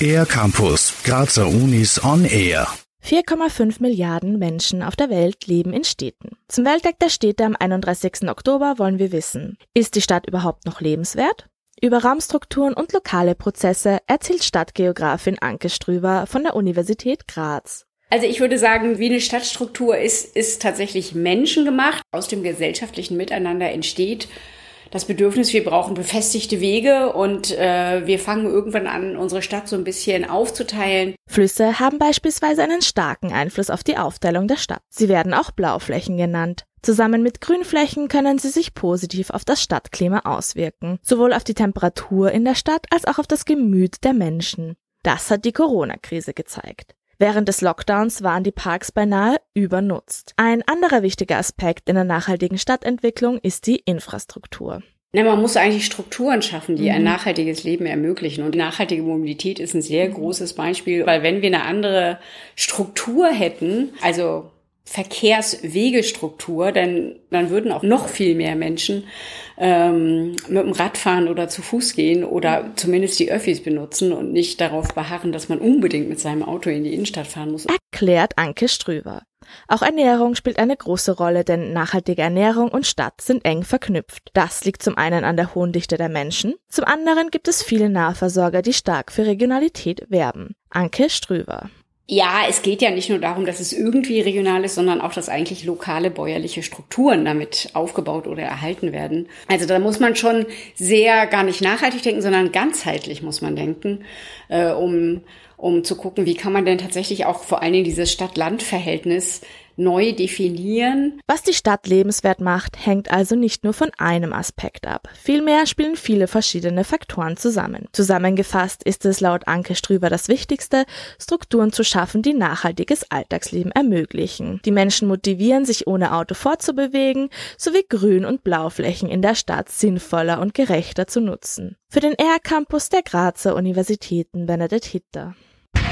Air Campus, Grazer Unis on Air. 4,5 Milliarden Menschen auf der Welt leben in Städten. Zum Welttag der Städte am 31. Oktober wollen wir wissen, ist die Stadt überhaupt noch lebenswert? Über Raumstrukturen und lokale Prozesse erzählt Stadtgeografin Anke Strüber von der Universität Graz. Also ich würde sagen, wie eine Stadtstruktur ist, ist tatsächlich menschengemacht. Aus dem gesellschaftlichen Miteinander entsteht das Bedürfnis, wir brauchen befestigte Wege und äh, wir fangen irgendwann an, unsere Stadt so ein bisschen aufzuteilen. Flüsse haben beispielsweise einen starken Einfluss auf die Aufteilung der Stadt. Sie werden auch Blauflächen genannt. Zusammen mit Grünflächen können sie sich positiv auf das Stadtklima auswirken, sowohl auf die Temperatur in der Stadt als auch auf das Gemüt der Menschen. Das hat die Corona-Krise gezeigt. Während des Lockdowns waren die Parks beinahe übernutzt. Ein anderer wichtiger Aspekt in der nachhaltigen Stadtentwicklung ist die Infrastruktur. Na, man muss eigentlich Strukturen schaffen, die ein mhm. nachhaltiges Leben ermöglichen. Und nachhaltige Mobilität ist ein sehr großes Beispiel, weil wenn wir eine andere Struktur hätten, also Verkehrswegestruktur, dann, dann würden auch noch viel mehr Menschen ähm, mit dem Rad fahren oder zu Fuß gehen oder zumindest die Öffis benutzen und nicht darauf beharren, dass man unbedingt mit seinem Auto in die Innenstadt fahren muss. Erklärt Anke Strüver. Auch Ernährung spielt eine große Rolle, denn nachhaltige Ernährung und Stadt sind eng verknüpft. Das liegt zum einen an der hohen Dichte der Menschen, zum anderen gibt es viele Nahversorger, die stark für Regionalität werben. Anke Strüver. Ja, es geht ja nicht nur darum, dass es irgendwie regional ist, sondern auch, dass eigentlich lokale bäuerliche Strukturen damit aufgebaut oder erhalten werden. Also da muss man schon sehr gar nicht nachhaltig denken, sondern ganzheitlich muss man denken, äh, um, um zu gucken, wie kann man denn tatsächlich auch vor allen Dingen dieses Stadt-Land-Verhältnis neu definieren. Was die Stadt lebenswert macht, hängt also nicht nur von einem Aspekt ab. Vielmehr spielen viele verschiedene Faktoren zusammen. Zusammengefasst ist es laut Anke Strüber das Wichtigste, Strukturen zu schaffen, die nachhaltiges Alltagsleben ermöglichen. Die Menschen motivieren, sich ohne Auto fortzubewegen, sowie Grün- und Blauflächen in der Stadt sinnvoller und gerechter zu nutzen. Für den R-Campus der Grazer Universitäten Benedikt Hitter.